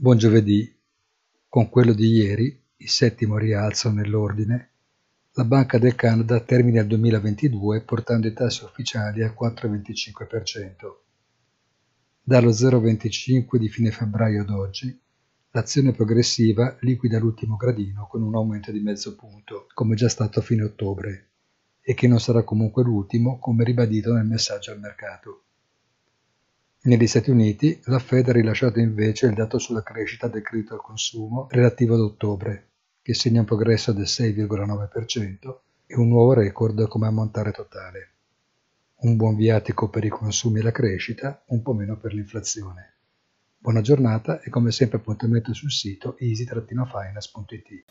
Buon giovedì. Con quello di ieri, il settimo rialzo nell'ordine, la Banca del Canada termina il 2022 portando i tassi ufficiali al 4,25%. Dallo 0,25 di fine febbraio ad oggi, l'azione progressiva liquida l'ultimo gradino con un aumento di mezzo punto, come già stato a fine ottobre, e che non sarà comunque l'ultimo, come ribadito nel messaggio al mercato. Negli Stati Uniti la Fed ha rilasciato invece il dato sulla crescita del credito al consumo relativo ad ottobre, che segna un progresso del 6,9% e un nuovo record come ammontare totale. Un buon viatico per i consumi e la crescita, un po' meno per l'inflazione. Buona giornata e come sempre appuntamento sul sito easy-finance.it.